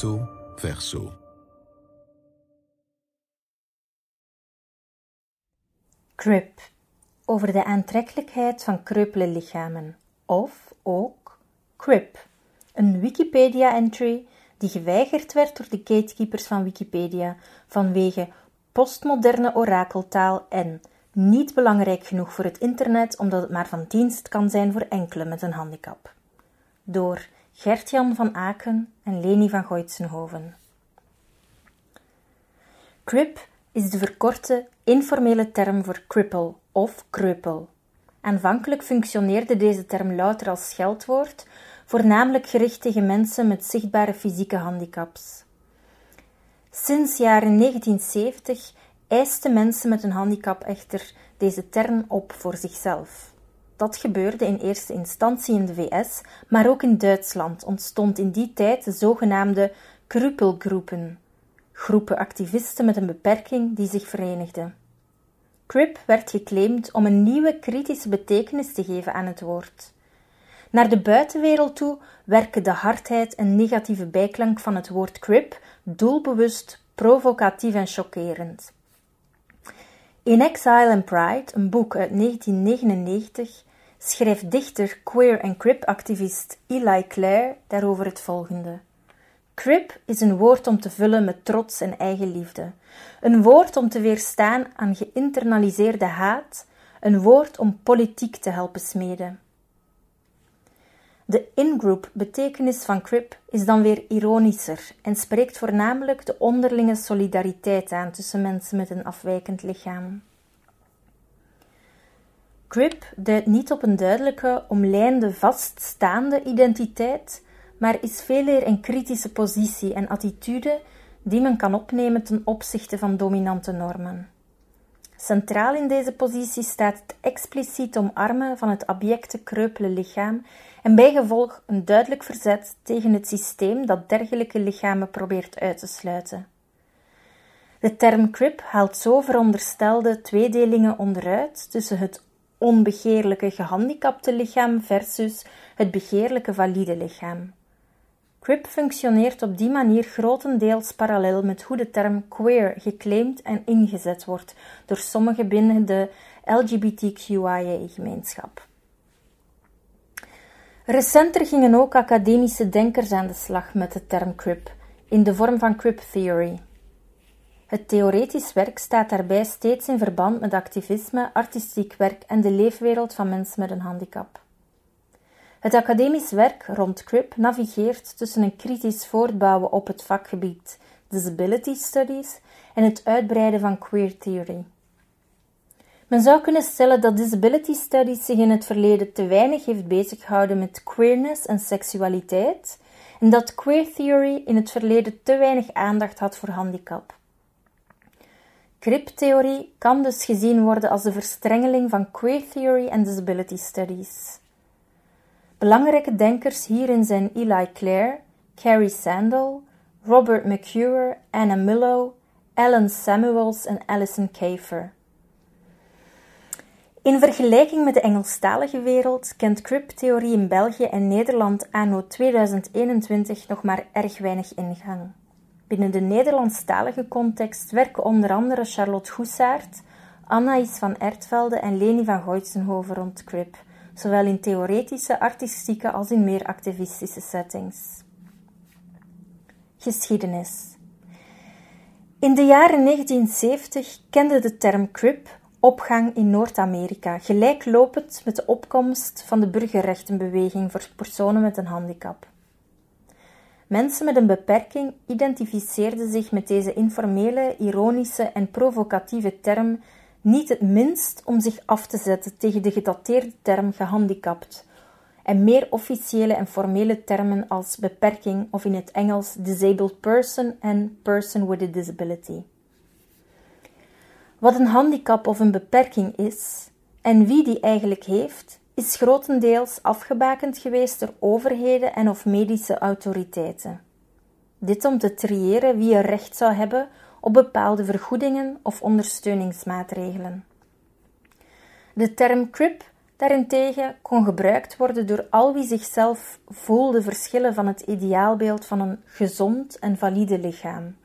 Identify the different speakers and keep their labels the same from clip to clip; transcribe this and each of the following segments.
Speaker 1: Verso.
Speaker 2: CRIP over de aantrekkelijkheid van kreupele lichamen, of ook CRIP, een Wikipedia-entry die geweigerd werd door de gatekeepers van Wikipedia vanwege postmoderne orakeltaal en niet belangrijk genoeg voor het internet omdat het maar van dienst kan zijn voor enkelen met een handicap. Door Gert-Jan van Aken en Leni van Goitsenhoven. CRIP is de verkorte, informele term voor cripple of kreupel. Aanvankelijk functioneerde deze term louter als scheldwoord, voornamelijk gericht tegen mensen met zichtbare fysieke handicaps. Sinds jaren 1970 eisten mensen met een handicap echter deze term op voor zichzelf. Dat gebeurde in eerste instantie in de VS, maar ook in Duitsland ontstond in die tijd de zogenaamde krupelgroepen, groepen activisten met een beperking die zich verenigden. Crip werd geclaimd om een nieuwe kritische betekenis te geven aan het woord. Naar de buitenwereld toe werken de hardheid en negatieve bijklank van het woord crip doelbewust, provocatief en chockerend. In Exile and Pride, een boek uit 1999, schrijft dichter, queer en crip-activist Eli Clare daarover het volgende. Crip is een woord om te vullen met trots en eigenliefde. Een woord om te weerstaan aan geïnternaliseerde haat. Een woord om politiek te helpen smeden. De in-group betekenis van crip is dan weer ironischer en spreekt voornamelijk de onderlinge solidariteit aan tussen mensen met een afwijkend lichaam. Crip duidt niet op een duidelijke, omlijnde, vaststaande identiteit, maar is veeleer een kritische positie en attitude die men kan opnemen ten opzichte van dominante normen. Centraal in deze positie staat het expliciet omarmen van het abjecte kreupele lichaam en bijgevolg een duidelijk verzet tegen het systeem dat dergelijke lichamen probeert uit te sluiten. De term crip haalt zo veronderstelde tweedelingen onderuit tussen het onbegeerlijke gehandicapte lichaam versus het begeerlijke valide lichaam. Crip functioneert op die manier grotendeels parallel met hoe de term queer geclaimd en ingezet wordt door sommigen binnen de LGBTQIA-gemeenschap. Recenter gingen ook academische denkers aan de slag met de term crip, in de vorm van crip theory. Het theoretisch werk staat daarbij steeds in verband met activisme, artistiek werk en de leefwereld van mensen met een handicap. Het academisch werk rond CRIP navigeert tussen een kritisch voortbouwen op het vakgebied Disability Studies en het uitbreiden van queer theory. Men zou kunnen stellen dat Disability Studies zich in het verleden te weinig heeft bezighouden met queerness en seksualiteit en dat queer theory in het verleden te weinig aandacht had voor handicap. CRIP-theorie kan dus gezien worden als de verstrengeling van queer theory en disability studies. Belangrijke denkers hierin zijn Eli Clare, Carrie Sandel, Robert McCure, Anna Millow, Alan Samuels en Alison Kafer. In vergelijking met de Engelstalige wereld kent CRIP-theorie in België en Nederland anno 2021 nog maar erg weinig ingang. Binnen de Nederlandstalige context werken onder andere Charlotte Goesaert, Annaïs van Ertvelde en Leni van Goitsenhoven rond CRIP, zowel in theoretische, artistieke als in meer activistische settings. Geschiedenis In de jaren 1970 kende de term CRIP opgang in Noord-Amerika, gelijklopend met de opkomst van de burgerrechtenbeweging voor personen met een handicap. Mensen met een beperking identificeerden zich met deze informele, ironische en provocatieve term niet het minst om zich af te zetten tegen de gedateerde term gehandicapt en meer officiële en formele termen als beperking of in het Engels disabled person en person with a disability. Wat een handicap of een beperking is en wie die eigenlijk heeft, is grotendeels afgebakend geweest door overheden en of medische autoriteiten. Dit om te triëren wie er recht zou hebben op bepaalde vergoedingen of ondersteuningsmaatregelen. De term CRIP daarentegen kon gebruikt worden door al wie zichzelf voelde verschillen van het ideaalbeeld van een gezond en valide lichaam.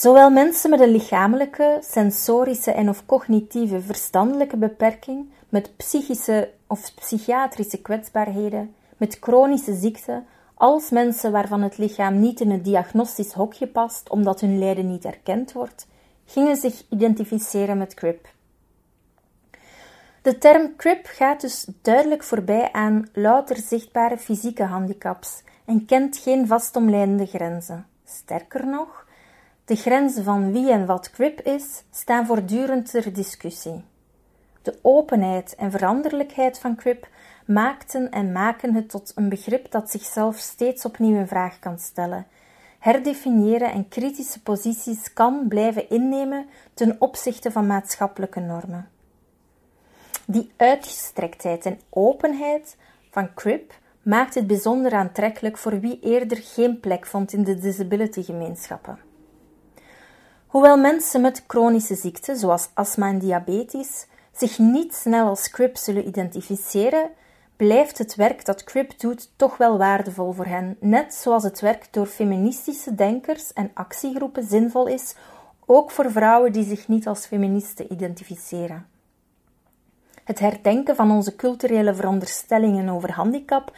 Speaker 2: Zowel mensen met een lichamelijke, sensorische en of cognitieve verstandelijke beperking, met psychische of psychiatrische kwetsbaarheden, met chronische ziekten, als mensen waarvan het lichaam niet in het diagnostisch hokje past omdat hun lijden niet erkend wordt, gingen zich identificeren met CRIP. De term CRIP gaat dus duidelijk voorbij aan louter zichtbare fysieke handicaps en kent geen vastomlijnde grenzen. Sterker nog, de grenzen van wie en wat CRIP is, staan voortdurend ter discussie. De openheid en veranderlijkheid van CRIP maakten en maken het tot een begrip dat zichzelf steeds opnieuw in vraag kan stellen, herdefiniëren en kritische posities kan blijven innemen ten opzichte van maatschappelijke normen. Die uitgestrektheid en openheid van CRIP maakt het bijzonder aantrekkelijk voor wie eerder geen plek vond in de disability-gemeenschappen. Hoewel mensen met chronische ziekten, zoals astma en diabetes, zich niet snel als CRIP zullen identificeren, blijft het werk dat CRIP doet toch wel waardevol voor hen, net zoals het werk door feministische denkers en actiegroepen zinvol is, ook voor vrouwen die zich niet als feministen identificeren. Het herdenken van onze culturele veronderstellingen over handicap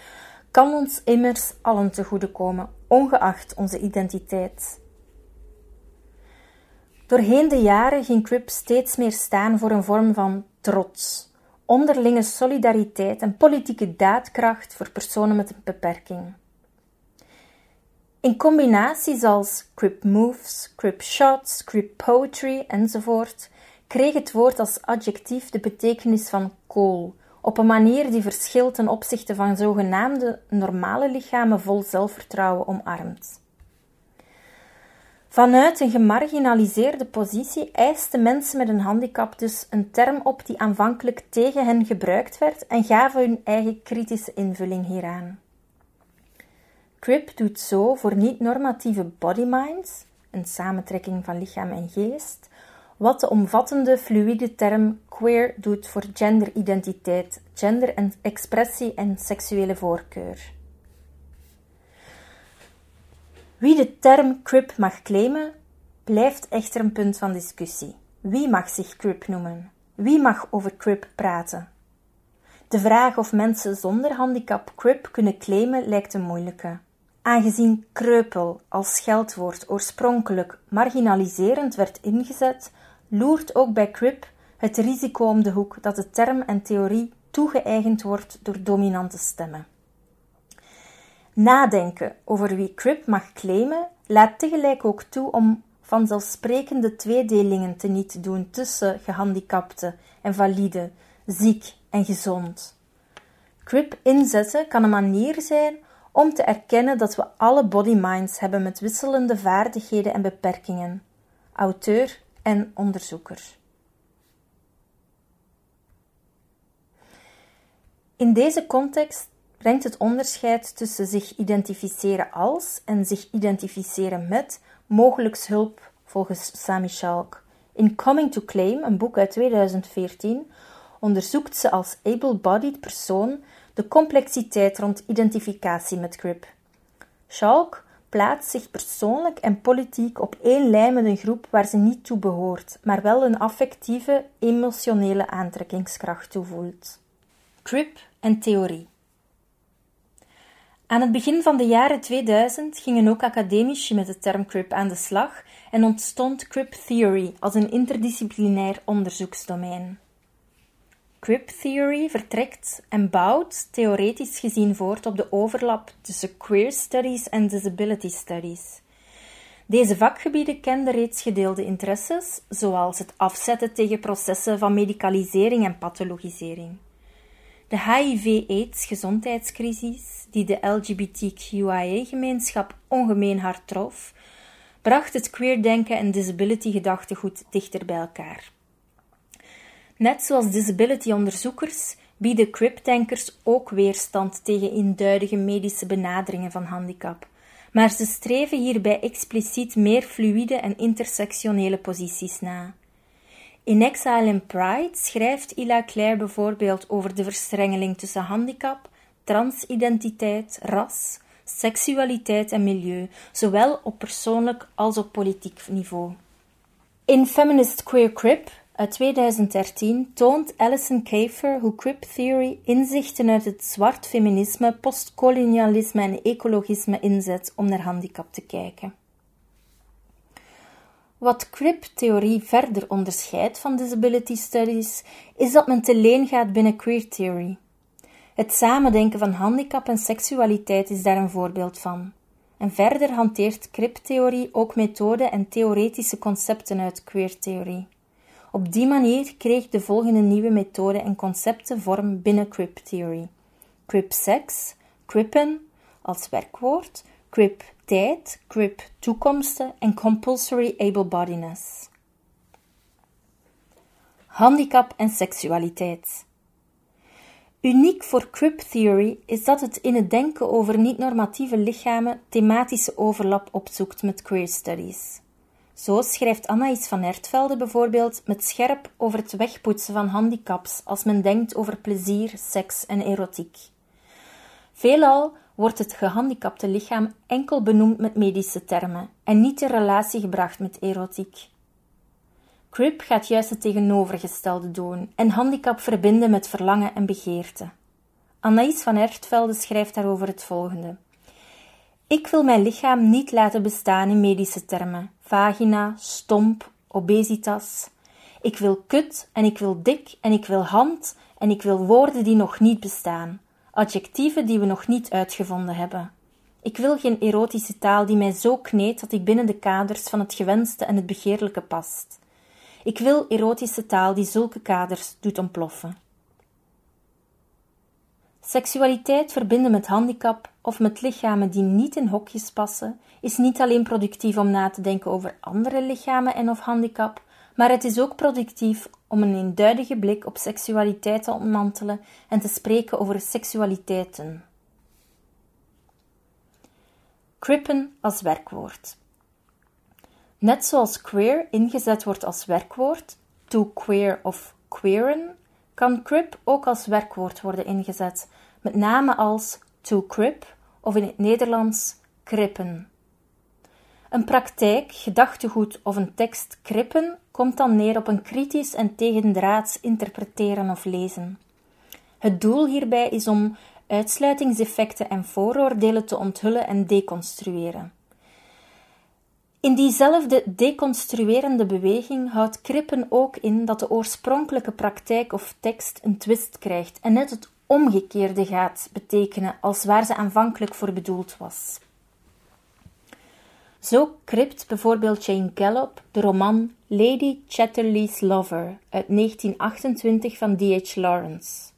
Speaker 2: kan ons immers allen te goede komen, ongeacht onze identiteit. Doorheen de jaren ging CRIP steeds meer staan voor een vorm van trots, onderlinge solidariteit en politieke daadkracht voor personen met een beperking. In combinaties als Crip Moves, Crip Shots, Crip Poetry enzovoort kreeg het woord als adjectief de betekenis van kool, op een manier die verschil ten opzichte van zogenaamde normale lichamen vol zelfvertrouwen omarmt. Vanuit een gemarginaliseerde positie eisten mensen met een handicap dus een term op die aanvankelijk tegen hen gebruikt werd en gaven hun eigen kritische invulling hieraan. CRIP doet zo voor niet-normatieve bodyminds, een samentrekking van lichaam en geest, wat de omvattende fluïde term queer doet voor genderidentiteit, gender en expressie en seksuele voorkeur. Wie de term crip mag claimen, blijft echter een punt van discussie. Wie mag zich crip noemen? Wie mag over crip praten? De vraag of mensen zonder handicap crip kunnen claimen lijkt een moeilijke. Aangezien kreupel als scheldwoord oorspronkelijk marginaliserend werd ingezet, loert ook bij crip het risico om de hoek dat de term en theorie toegeëigend wordt door dominante stemmen. Nadenken over wie CRIP mag claimen laat tegelijk ook toe om vanzelfsprekende tweedelingen te niet doen tussen gehandicapte en valide, ziek en gezond. CRIP inzetten kan een manier zijn om te erkennen dat we alle bodyminds hebben met wisselende vaardigheden en beperkingen, auteur en onderzoeker. In deze context brengt het onderscheid tussen zich identificeren als en zich identificeren met mogelijks hulp volgens Sami Schalk. In Coming to Claim, een boek uit 2014, onderzoekt ze als able-bodied persoon de complexiteit rond identificatie met CRIP. Schalk plaatst zich persoonlijk en politiek op één lijn met een groep waar ze niet toe behoort, maar wel een affectieve, emotionele aantrekkingskracht toevoelt. CRIP en theorie. Aan het begin van de jaren 2000 gingen ook academici met de term CRIP aan de slag en ontstond CRIP Theory als een interdisciplinair onderzoeksdomein. CRIP Theory vertrekt en bouwt theoretisch gezien voort op de overlap tussen queer studies en disability studies. Deze vakgebieden kenden reeds gedeelde interesses, zoals het afzetten tegen processen van medicalisering en pathologisering. De HIV-AIDS-gezondheidscrisis, die de LGBTQIA-gemeenschap ongemeen hard trof, bracht het queerdenken en disability-gedachtegoed dichter bij elkaar. Net zoals disability-onderzoekers bieden crip-denkers ook weerstand tegen eenduidige medische benaderingen van handicap, maar ze streven hierbij expliciet meer fluïde en intersectionele posities na. In Exile and Pride schrijft Ila Claire bijvoorbeeld over de verstrengeling tussen handicap, transidentiteit, ras, seksualiteit en milieu, zowel op persoonlijk als op politiek niveau. In Feminist Queer Crip uit 2013 toont Alison Kafer hoe Crip Theory inzichten uit het zwart feminisme, postkolonialisme en ecologisme inzet om naar handicap te kijken. Wat Crip-theorie verder onderscheidt van disability studies, is dat men te leen gaat binnen queer theory. Het samendenken van handicap en seksualiteit is daar een voorbeeld van. En verder hanteert Crip-theorie ook methoden en theoretische concepten uit queer-theorie. Op die manier kreeg de volgende nieuwe methode en concepten vorm binnen Crip-theorie. Crip-sex, Crippen als werkwoord, Crip-tijd, Crip-toekomsten en compulsory able-bodiness. Handicap en seksualiteit. Uniek voor Crip Theory is dat het in het denken over niet-normatieve lichamen thematische overlap opzoekt met queer studies. Zo schrijft Anaïs van Hertvelde bijvoorbeeld met scherp over het wegpoetsen van handicaps als men denkt over plezier, seks en erotiek. Veelal wordt het gehandicapte lichaam enkel benoemd met medische termen en niet in relatie gebracht met erotiek. Crip gaat juist het tegenovergestelde doen en handicap verbinden met verlangen en begeerte. Anaïs van Ertvelde schrijft daarover het volgende. Ik wil mijn lichaam niet laten bestaan in medische termen, vagina, stomp, obesitas. Ik wil kut en ik wil dik en ik wil hand en ik wil woorden die nog niet bestaan, adjectieven die we nog niet uitgevonden hebben. Ik wil geen erotische taal die mij zo kneedt dat ik binnen de kaders van het gewenste en het begeerlijke past. Ik wil erotische taal die zulke kaders doet ontploffen. Seksualiteit verbinden met handicap of met lichamen die niet in hokjes passen, is niet alleen productief om na te denken over andere lichamen en of handicap, maar het is ook productief om een eenduidige blik op seksualiteit te ontmantelen en te spreken over seksualiteiten. Crippen als werkwoord. Net zoals queer ingezet wordt als werkwoord, to queer of queeren, kan crip ook als werkwoord worden ingezet, met name als to crip of in het Nederlands krippen. Een praktijk, gedachtegoed of een tekst krippen komt dan neer op een kritisch en tegendraads interpreteren of lezen. Het doel hierbij is om uitsluitingseffecten en vooroordelen te onthullen en deconstrueren. In diezelfde deconstruerende beweging houdt Krippen ook in dat de oorspronkelijke praktijk of tekst een twist krijgt en net het omgekeerde gaat betekenen als waar ze aanvankelijk voor bedoeld was. Zo kript bijvoorbeeld Jane Gallop de roman Lady Chatterley's Lover uit 1928 van D.H. Lawrence.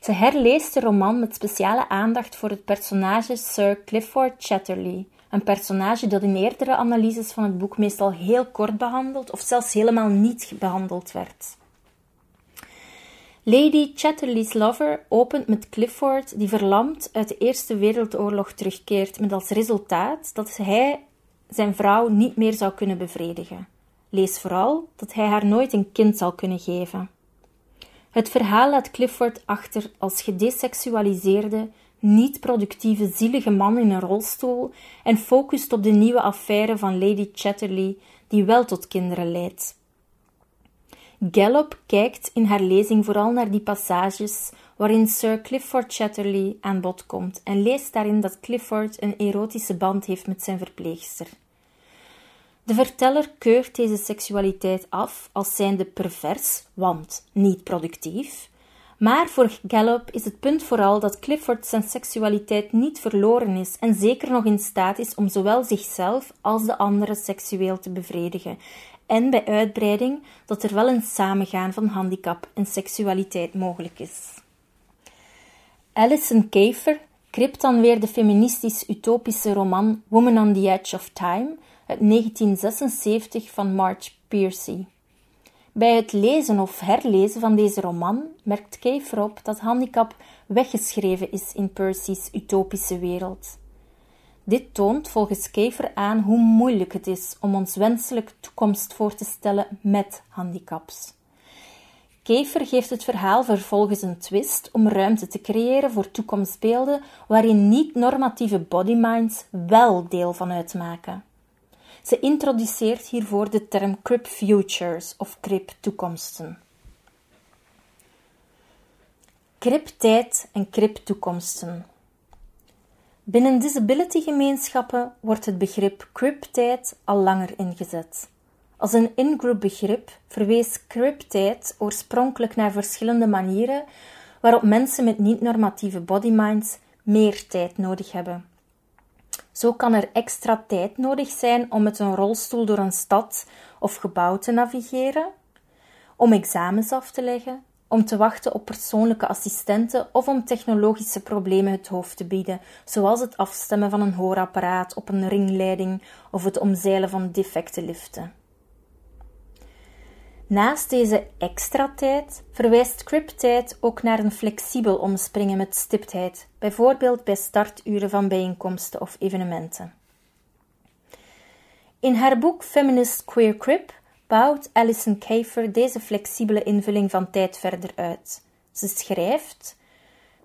Speaker 2: Ze herleest de roman met speciale aandacht voor het personage Sir Clifford Chatterley, een personage dat in eerdere analyses van het boek meestal heel kort behandeld of zelfs helemaal niet behandeld werd. Lady Chatterley's Lover opent met Clifford, die verlamd uit de Eerste Wereldoorlog terugkeert, met als resultaat dat hij zijn vrouw niet meer zou kunnen bevredigen. Lees vooral dat hij haar nooit een kind zal kunnen geven. Het verhaal laat Clifford achter als gedesexualiseerde, niet-productieve zielige man in een rolstoel en focust op de nieuwe affaire van Lady Chatterley, die wel tot kinderen leidt. Gallop kijkt in haar lezing vooral naar die passages waarin Sir Clifford Chatterley aan bod komt en leest daarin dat Clifford een erotische band heeft met zijn verpleegster. De verteller keurt deze seksualiteit af als zijnde pervers, want niet productief, maar voor Gallop is het punt vooral dat Clifford zijn seksualiteit niet verloren is en zeker nog in staat is om zowel zichzelf als de anderen seksueel te bevredigen, en bij uitbreiding dat er wel een samengaan van handicap en seksualiteit mogelijk is. Alison Kafer kript dan weer de feministisch-utopische roman Woman on the Edge of Time uit 1976 van Marge Piercy. Bij het lezen of herlezen van deze roman merkt Kafer op dat handicap weggeschreven is in Percy's utopische wereld. Dit toont volgens Kever aan hoe moeilijk het is om ons wenselijke toekomst voor te stellen met handicaps. Kever geeft het verhaal vervolgens een twist om ruimte te creëren voor toekomstbeelden waarin niet-normatieve bodyminds wel deel van uitmaken. Ze introduceert hiervoor de term crip futures of crip toekomsten. Crip tijd en crip toekomsten. Binnen disability-gemeenschappen wordt het begrip crip-tijd al langer ingezet. Als een in-group begrip verwees crip-tijd oorspronkelijk naar verschillende manieren waarop mensen met niet-normatieve bodyminds meer tijd nodig hebben. Zo kan er extra tijd nodig zijn om met een rolstoel door een stad of gebouw te navigeren, om examens af te leggen, om te wachten op persoonlijke assistenten of om technologische problemen het hoofd te bieden, zoals het afstemmen van een hoorapparaat op een ringleiding of het omzeilen van defecte liften. Naast deze extra tijd verwijst scripttijd ook naar een flexibel omspringen met stiptheid, bijvoorbeeld bij starturen van bijeenkomsten of evenementen. In haar boek Feminist Queer Crip bouwt Alison Kafer deze flexibele invulling van tijd verder uit. Ze schrijft: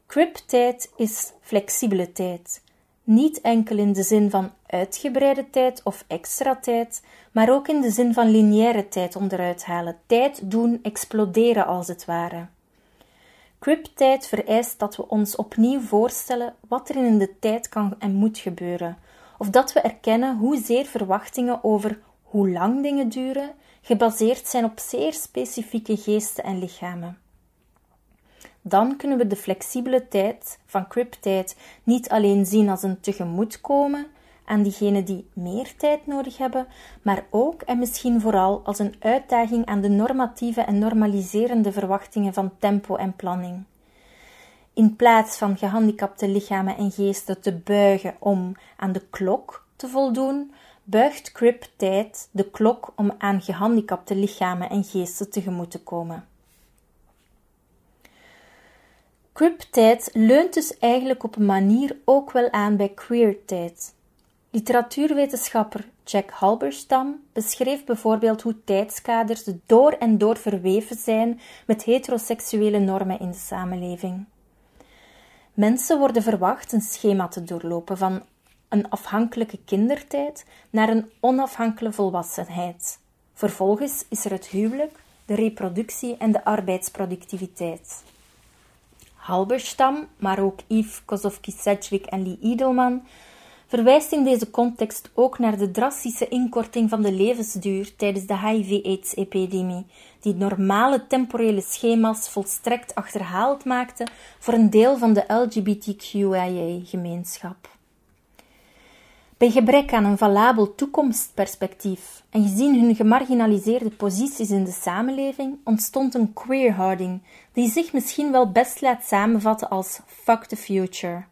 Speaker 2: Crip-tijd is flexibele tijd. Niet enkel in de zin van uitgebreide tijd of extra tijd, maar ook in de zin van lineaire tijd onderuit halen, tijd doen exploderen als het ware. Crip-tijd vereist dat we ons opnieuw voorstellen wat er in de tijd kan en moet gebeuren, of dat we erkennen hoezeer verwachtingen over hoe lang dingen duren gebaseerd zijn op zeer specifieke geesten en lichamen. Dan kunnen we de flexibele tijd van cryptijd niet alleen zien als een tegemoetkomen aan diegenen die meer tijd nodig hebben, maar ook en misschien vooral als een uitdaging aan de normatieve en normaliserende verwachtingen van tempo en planning. In plaats van gehandicapte lichamen en geesten te buigen om aan de klok te voldoen, buigt Crip tijd de klok om aan gehandicapte lichamen en geesten tegemoet te komen. Crip-tijd leunt dus eigenlijk op een manier ook wel aan bij queer-tijd. Literatuurwetenschapper Jack Halberstam beschreef bijvoorbeeld hoe tijdskaders door en door verweven zijn met heteroseksuele normen in de samenleving. Mensen worden verwacht een schema te doorlopen van een afhankelijke kindertijd naar een onafhankelijke volwassenheid. Vervolgens is er het huwelijk, de reproductie en de arbeidsproductiviteit. Halberstam, maar ook Yves Kozovki-Sedgwick en Lee Edelman verwijst in deze context ook naar de drastische inkorting van de levensduur tijdens de HIV-AIDS-epidemie, die normale temporele schema's volstrekt achterhaald maakte voor een deel van de LGBTQIA-gemeenschap. Bij gebrek aan een valabel toekomstperspectief en gezien hun gemarginaliseerde posities in de samenleving, ontstond een queerhouding die zich misschien wel best laat samenvatten als fuck the future.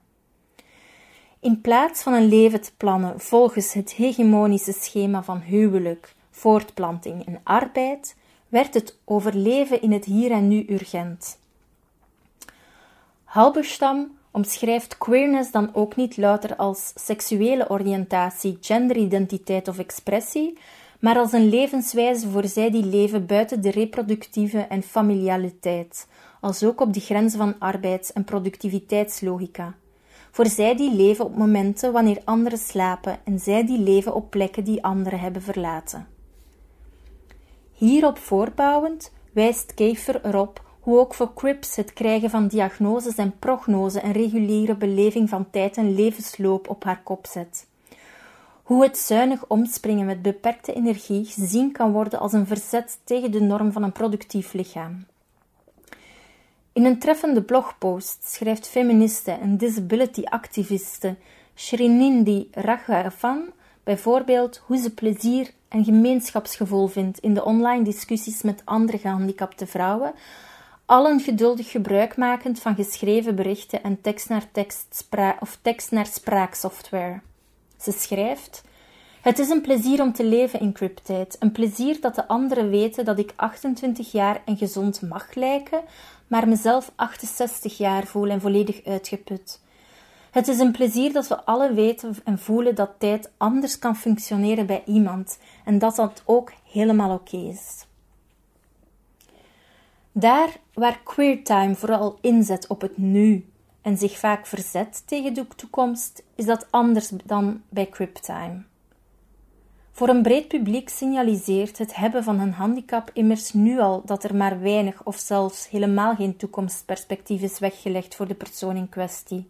Speaker 2: In plaats van een leven te plannen volgens het hegemonische schema van huwelijk, voortplanting en arbeid, werd het overleven in het hier en nu urgent. Halberstam omschrijft queerness dan ook niet louter als seksuele oriëntatie, genderidentiteit of expressie, maar als een levenswijze voor zij die leven buiten de reproductieve en familialiteit, als ook op de grenzen van arbeids- en productiviteitslogica. Voor zij die leven op momenten wanneer anderen slapen en zij die leven op plekken die anderen hebben verlaten. Hierop voorbouwend wijst Kefer erop hoe ook voor CRIPS het krijgen van diagnoses en prognose een reguliere beleving van tijd en levensloop op haar kop zet. Hoe het zuinig omspringen met beperkte energie gezien kan worden als een verzet tegen de norm van een productief lichaam. In een treffende blogpost schrijft feministe en disability-activiste Shrinindi Raghavan bijvoorbeeld hoe ze plezier en gemeenschapsgevoel vindt in de online discussies met andere gehandicapte vrouwen allen geduldig gebruik makend van geschreven berichten en tekst naar tekst of tekst naar spraaksoftware. Ze schrijft: Het is een plezier om te leven in cryptijd, een plezier dat de anderen weten dat ik 28 jaar en gezond mag lijken, maar mezelf 68 jaar voel en volledig uitgeput. Het is een plezier dat we alle weten en voelen dat tijd anders kan functioneren bij iemand en dat dat ook helemaal oké is. Daar waar queertime vooral inzet op het nu en zich vaak verzet tegen de toekomst, is dat anders dan bij criptime. Voor een breed publiek signaliseert het hebben van een handicap immers nu al dat er maar weinig of zelfs helemaal geen toekomstperspectief is weggelegd voor de persoon in kwestie.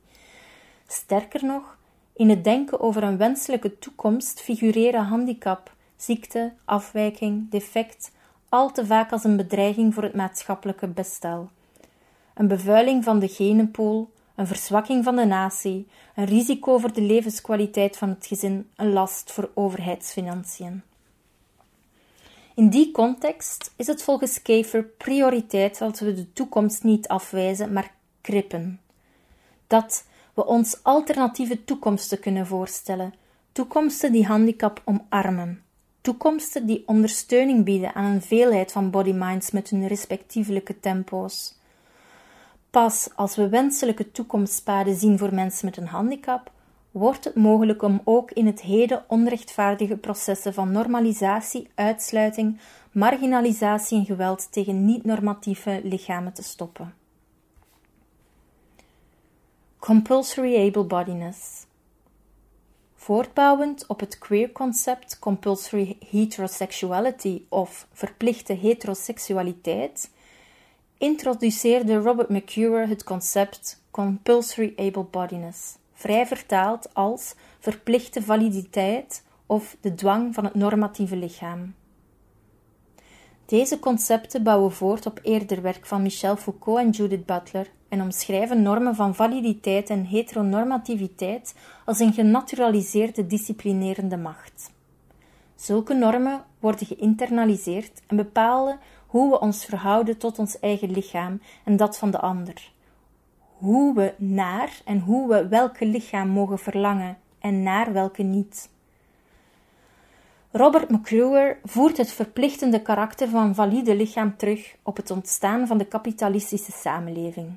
Speaker 2: Sterker nog, in het denken over een wenselijke toekomst figureren handicap, ziekte, afwijking, defect al te vaak als een bedreiging voor het maatschappelijke bestel. Een bevuiling van de genenpool, een verzwakking van de natie, een risico voor de levenskwaliteit van het gezin, een last voor overheidsfinanciën. In die context is het volgens Kefer prioriteit dat we de toekomst niet afwijzen, maar krippen. Dat we ons alternatieve toekomsten kunnen voorstellen, toekomsten die handicap omarmen, toekomsten die ondersteuning bieden aan een veelheid van bodyminds met hun respectievelijke tempo's. Pas als we wenselijke toekomstpaden zien voor mensen met een handicap, wordt het mogelijk om ook in het heden onrechtvaardige processen van normalisatie, uitsluiting, marginalisatie en geweld tegen niet-normatieve lichamen te stoppen. Compulsory able-bodiness. Voortbouwend op het queer-concept compulsory heterosexuality of verplichte heteroseksualiteit, introduceerde Robert McCure het concept compulsory able-bodiness, vrij vertaald als verplichte validiteit of de dwang van het normatieve lichaam. Deze concepten bouwen voort op eerder werk van Michel Foucault en Judith Butler en omschrijven normen van validiteit en heteronormativiteit als een genaturaliseerde disciplinerende macht. Zulke normen worden geïnternaliseerd en bepalen hoe we ons verhouden tot ons eigen lichaam en dat van de ander. Hoe we naar en hoe we welke lichaam mogen verlangen en naar welke niet. Robert McClure voert het verplichtende karakter van valide lichaam terug op het ontstaan van de kapitalistische samenleving.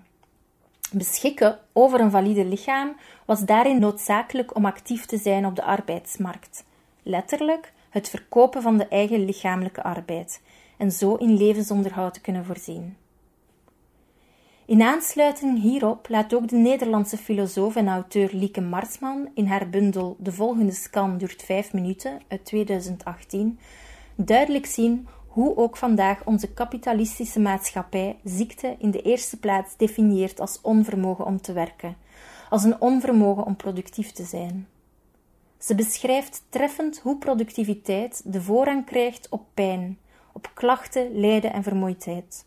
Speaker 2: Beschikken over een valide lichaam was daarin noodzakelijk om actief te zijn op de arbeidsmarkt. Letterlijk het verkopen van de eigen lichamelijke arbeid en zo in levensonderhoud te kunnen voorzien. In aansluiting hierop laat ook de Nederlandse filosoof en auteur Lieke Marsman in haar bundel De volgende scan duurt vijf minuten uit 2018 duidelijk zien hoe ook vandaag onze kapitalistische maatschappij ziekte in de eerste plaats definieert als onvermogen om te werken, als een onvermogen om productief te zijn. Ze beschrijft treffend hoe productiviteit de voorrang krijgt op pijn, op klachten, lijden en vermoeidheid.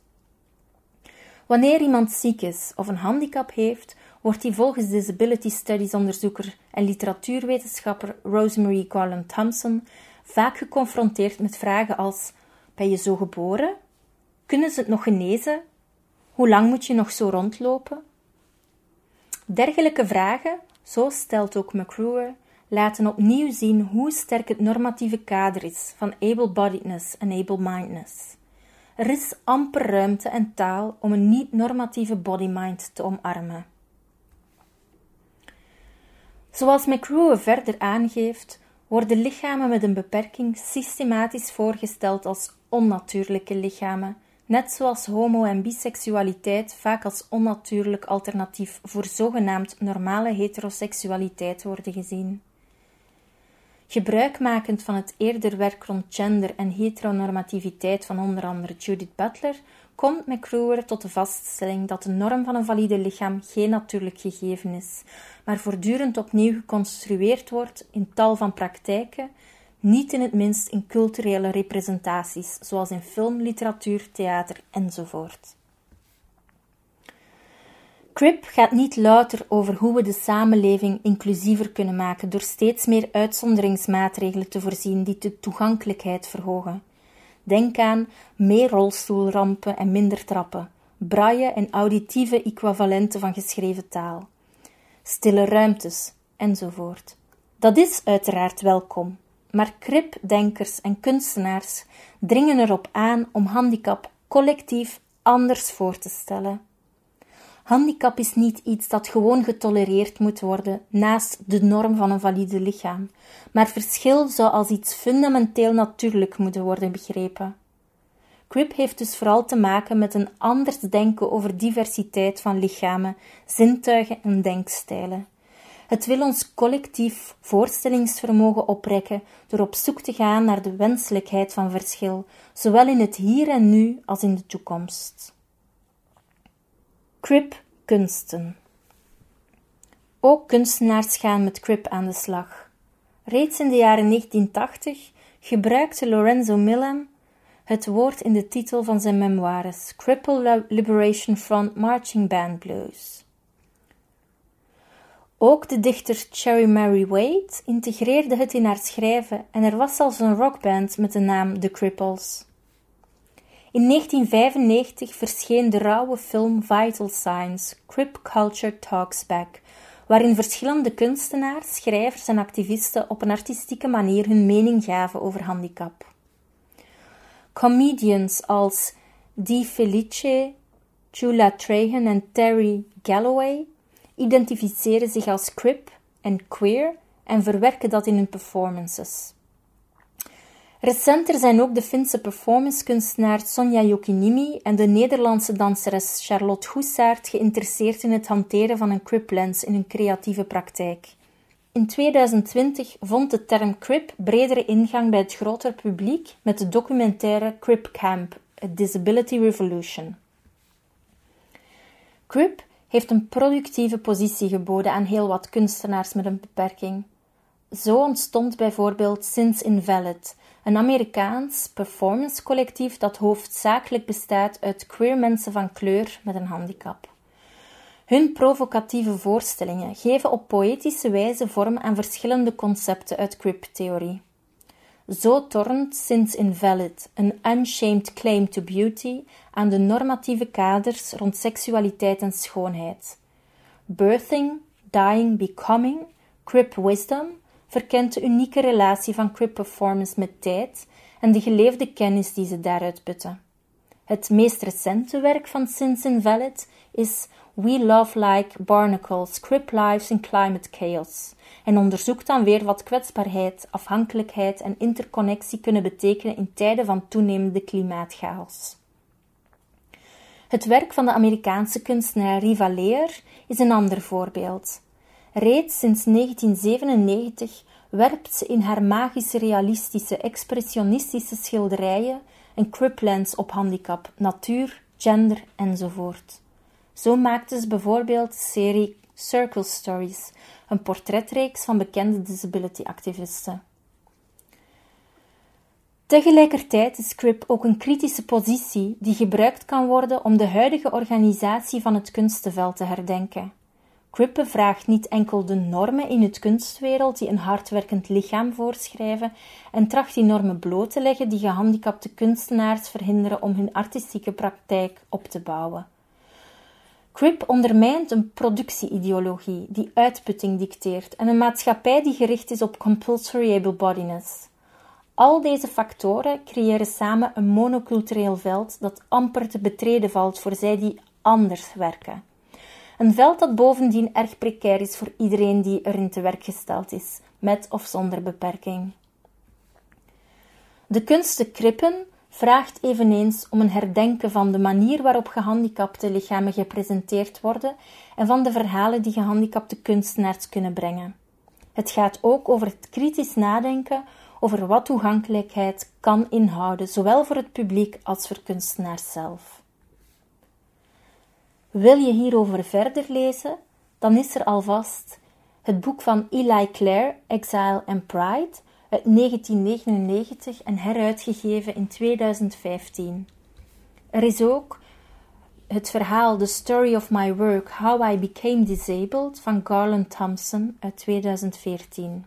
Speaker 2: Wanneer iemand ziek is of een handicap heeft, wordt hij volgens Disability Studies onderzoeker en literatuurwetenschapper Rosemary Garland Thompson vaak geconfronteerd met vragen als: Ben je zo geboren? Kunnen ze het nog genezen? Hoe lang moet je nog zo rondlopen? Dergelijke vragen, zo stelt ook McClure, laten opnieuw zien hoe sterk het normatieve kader is van able-bodiedness en able-mindedness. Er is amper ruimte en taal om een niet-normatieve body-mind te omarmen. Zoals McCrew verder aangeeft, worden lichamen met een beperking systematisch voorgesteld als onnatuurlijke lichamen, net zoals homo- en biseksualiteit vaak als onnatuurlijk alternatief voor zogenaamd normale heteroseksualiteit worden gezien. Gebruikmakend van het eerder werk rond gender en heteronormativiteit van onder andere Judith Butler, komt McCruer tot de vaststelling dat de norm van een valide lichaam geen natuurlijk gegeven is, maar voortdurend opnieuw geconstrueerd wordt in tal van praktijken, niet in het minst in culturele representaties, zoals in film, literatuur, theater enzovoort. CRIP gaat niet louter over hoe we de samenleving inclusiever kunnen maken door steeds meer uitzonderingsmaatregelen te voorzien die de toegankelijkheid verhogen. Denk aan meer rolstoelrampen en minder trappen, braille en auditieve equivalenten van geschreven taal, stille ruimtes enzovoort. Dat is uiteraard welkom, maar CRIP-denkers en kunstenaars dringen erop aan om handicap collectief anders voor te stellen. Handicap is niet iets dat gewoon getolereerd moet worden naast de norm van een valide lichaam, maar verschil zou als iets fundamenteel natuurlijk moeten worden begrepen. Crip heeft dus vooral te maken met een anders denken over diversiteit van lichamen, zintuigen en denkstijlen. Het wil ons collectief voorstellingsvermogen oprekken door op zoek te gaan naar de wenselijkheid van verschil, zowel in het hier en nu als in de toekomst. Crip kunsten. Ook kunstenaars gaan met crip aan de slag. Reeds in de jaren 1980 gebruikte Lorenzo Millam het woord in de titel van zijn memoires Cripple Liberation Front Marching Band Blues. Ook de dichter Cherry Mary Wade integreerde het in haar schrijven en er was zelfs een rockband met de naam The Cripples. In 1995 verscheen de rauwe film Vital Signs, Crip Culture Talks Back, waarin verschillende kunstenaars, schrijvers en activisten op een artistieke manier hun mening gaven over handicap. Comedians als Dee Felice, Jula Trahan en Terry Galloway identificeren zich als crip en queer en verwerken dat in hun performances. Recenter zijn ook de Finse performancekunstenaar Sonja Jokinimi en de Nederlandse danseres Charlotte Goessaert geïnteresseerd in het hanteren van een crip lens in hun creatieve praktijk. In 2020 vond de term crip bredere ingang bij het grotere publiek met de documentaire Crip Camp, A Disability Revolution. Crip heeft een productieve positie geboden aan heel wat kunstenaars met een beperking. Zo ontstond bijvoorbeeld Since Invalid, een Amerikaans performancecollectief dat hoofdzakelijk bestaat uit queer mensen van kleur met een handicap. Hun provocatieve voorstellingen geven op poëtische wijze vorm aan verschillende concepten uit crip-theorie. Zo tornt Since Invalid een unshamed claim to beauty aan de normatieve kaders rond seksualiteit en schoonheid. Birthing, Dying, Becoming, Crip Wisdom verkent de unieke relatie van Crip Performance met tijd en de geleefde kennis die ze daaruit putten. Het meest recente werk van Since Invalid is We Love Like Barnacles, Crip Lives in Climate Chaos en onderzoekt dan weer wat kwetsbaarheid, afhankelijkheid en interconnectie kunnen betekenen in tijden van toenemende klimaatchaos. Het werk van de Amerikaanse kunstenaar Riva Leer is een ander voorbeeld. Reeds sinds 1997 werpt ze in haar magische realistische expressionistische schilderijen een criplens op handicap, natuur, gender enzovoort. Zo maakte ze bijvoorbeeld de serie Circle Stories, een portretreeks van bekende disability-activisten. Tegelijkertijd is CRIP ook een kritische positie die gebruikt kan worden om de huidige organisatie van het kunstenveld te herdenken. CRIP vraagt niet enkel de normen in het kunstwereld die een hardwerkend lichaam voorschrijven en tracht die normen bloot te leggen die gehandicapte kunstenaars verhinderen om hun artistieke praktijk op te bouwen. Crip ondermijnt een productieideologie die uitputting dicteert en een maatschappij die gericht is op compulsory able-bodiness. Al deze factoren creëren samen een monocultureel veld dat amper te betreden valt voor zij die anders werken. Een veld dat bovendien erg precair is voor iedereen die erin te werk gesteld is, met of zonder beperking. De kunst te krippen vraagt eveneens om een herdenken van de manier waarop gehandicapte lichamen gepresenteerd worden en van de verhalen die gehandicapte kunstenaars kunnen brengen. Het gaat ook over het kritisch nadenken over wat toegankelijkheid kan inhouden, zowel voor het publiek als voor kunstenaars zelf. Wil je hierover verder lezen? Dan is er alvast het boek van Eli Clare, Exile and Pride, uit 1999 en heruitgegeven in 2015. Er is ook het verhaal The Story of My Work, How I Became Disabled van Garland Thompson uit 2014.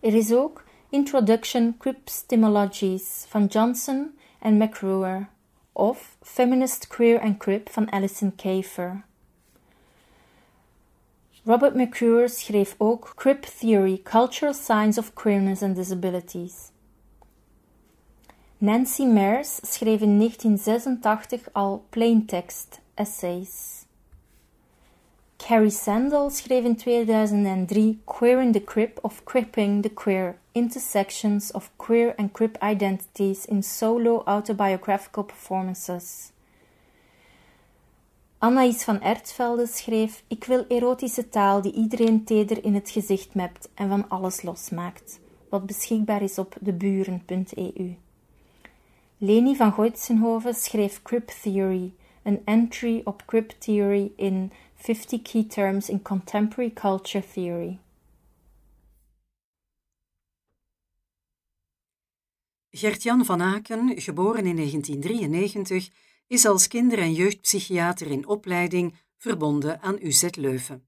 Speaker 2: Er is ook Introduction Cryptymologies van Johnson en McRuer of Feminist Queer and Crip van Alison Kafer. Robert McClure schreef ook Crip Theory, Cultural Signs of Queerness and Disabilities. Nancy Mears schreef in 1986 al plaintext essays. Carrie Sandel schreef in 2003 Queering the Crip of Cripping the Queer Intersections of Queer and Crip Identities in Solo Autobiographical Performances. Anaïs van Ertvelde schreef: Ik wil erotische taal die iedereen teder in het gezicht mept en van alles losmaakt, wat beschikbaar is op deburen.eu. Leni van Goitsenhoven schreef Crip Theory, een entry op Crip Theory in 50 Key Terms in Contemporary Culture Theory.
Speaker 1: Gert-Jan van Aken, geboren in 1993, is als kinder- en jeugdpsychiater in opleiding verbonden aan UZ Leuven.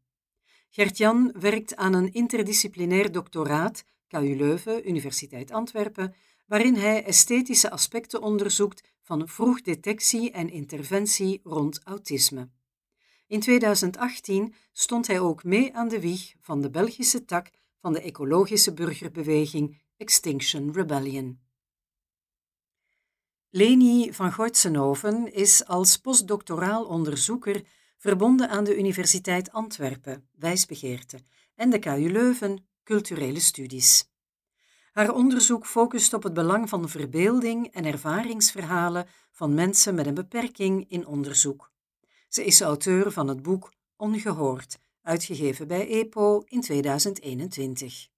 Speaker 1: Gert-Jan werkt aan een interdisciplinair doctoraat, KU Leuven, Universiteit Antwerpen, waarin hij esthetische aspecten onderzoekt van vroegdetectie en interventie rond autisme. In 2018 stond hij ook mee aan de wieg van de Belgische tak van de ecologische burgerbeweging Extinction Rebellion. Leni van Goitsenhoven is als postdoctoraal onderzoeker verbonden aan de Universiteit Antwerpen, wijsbegeerte, en de KU Leuven, culturele studies. Haar onderzoek focust op het belang van verbeelding en ervaringsverhalen van mensen met een beperking in onderzoek. Ze is auteur van het boek Ongehoord, uitgegeven bij EPO in 2021.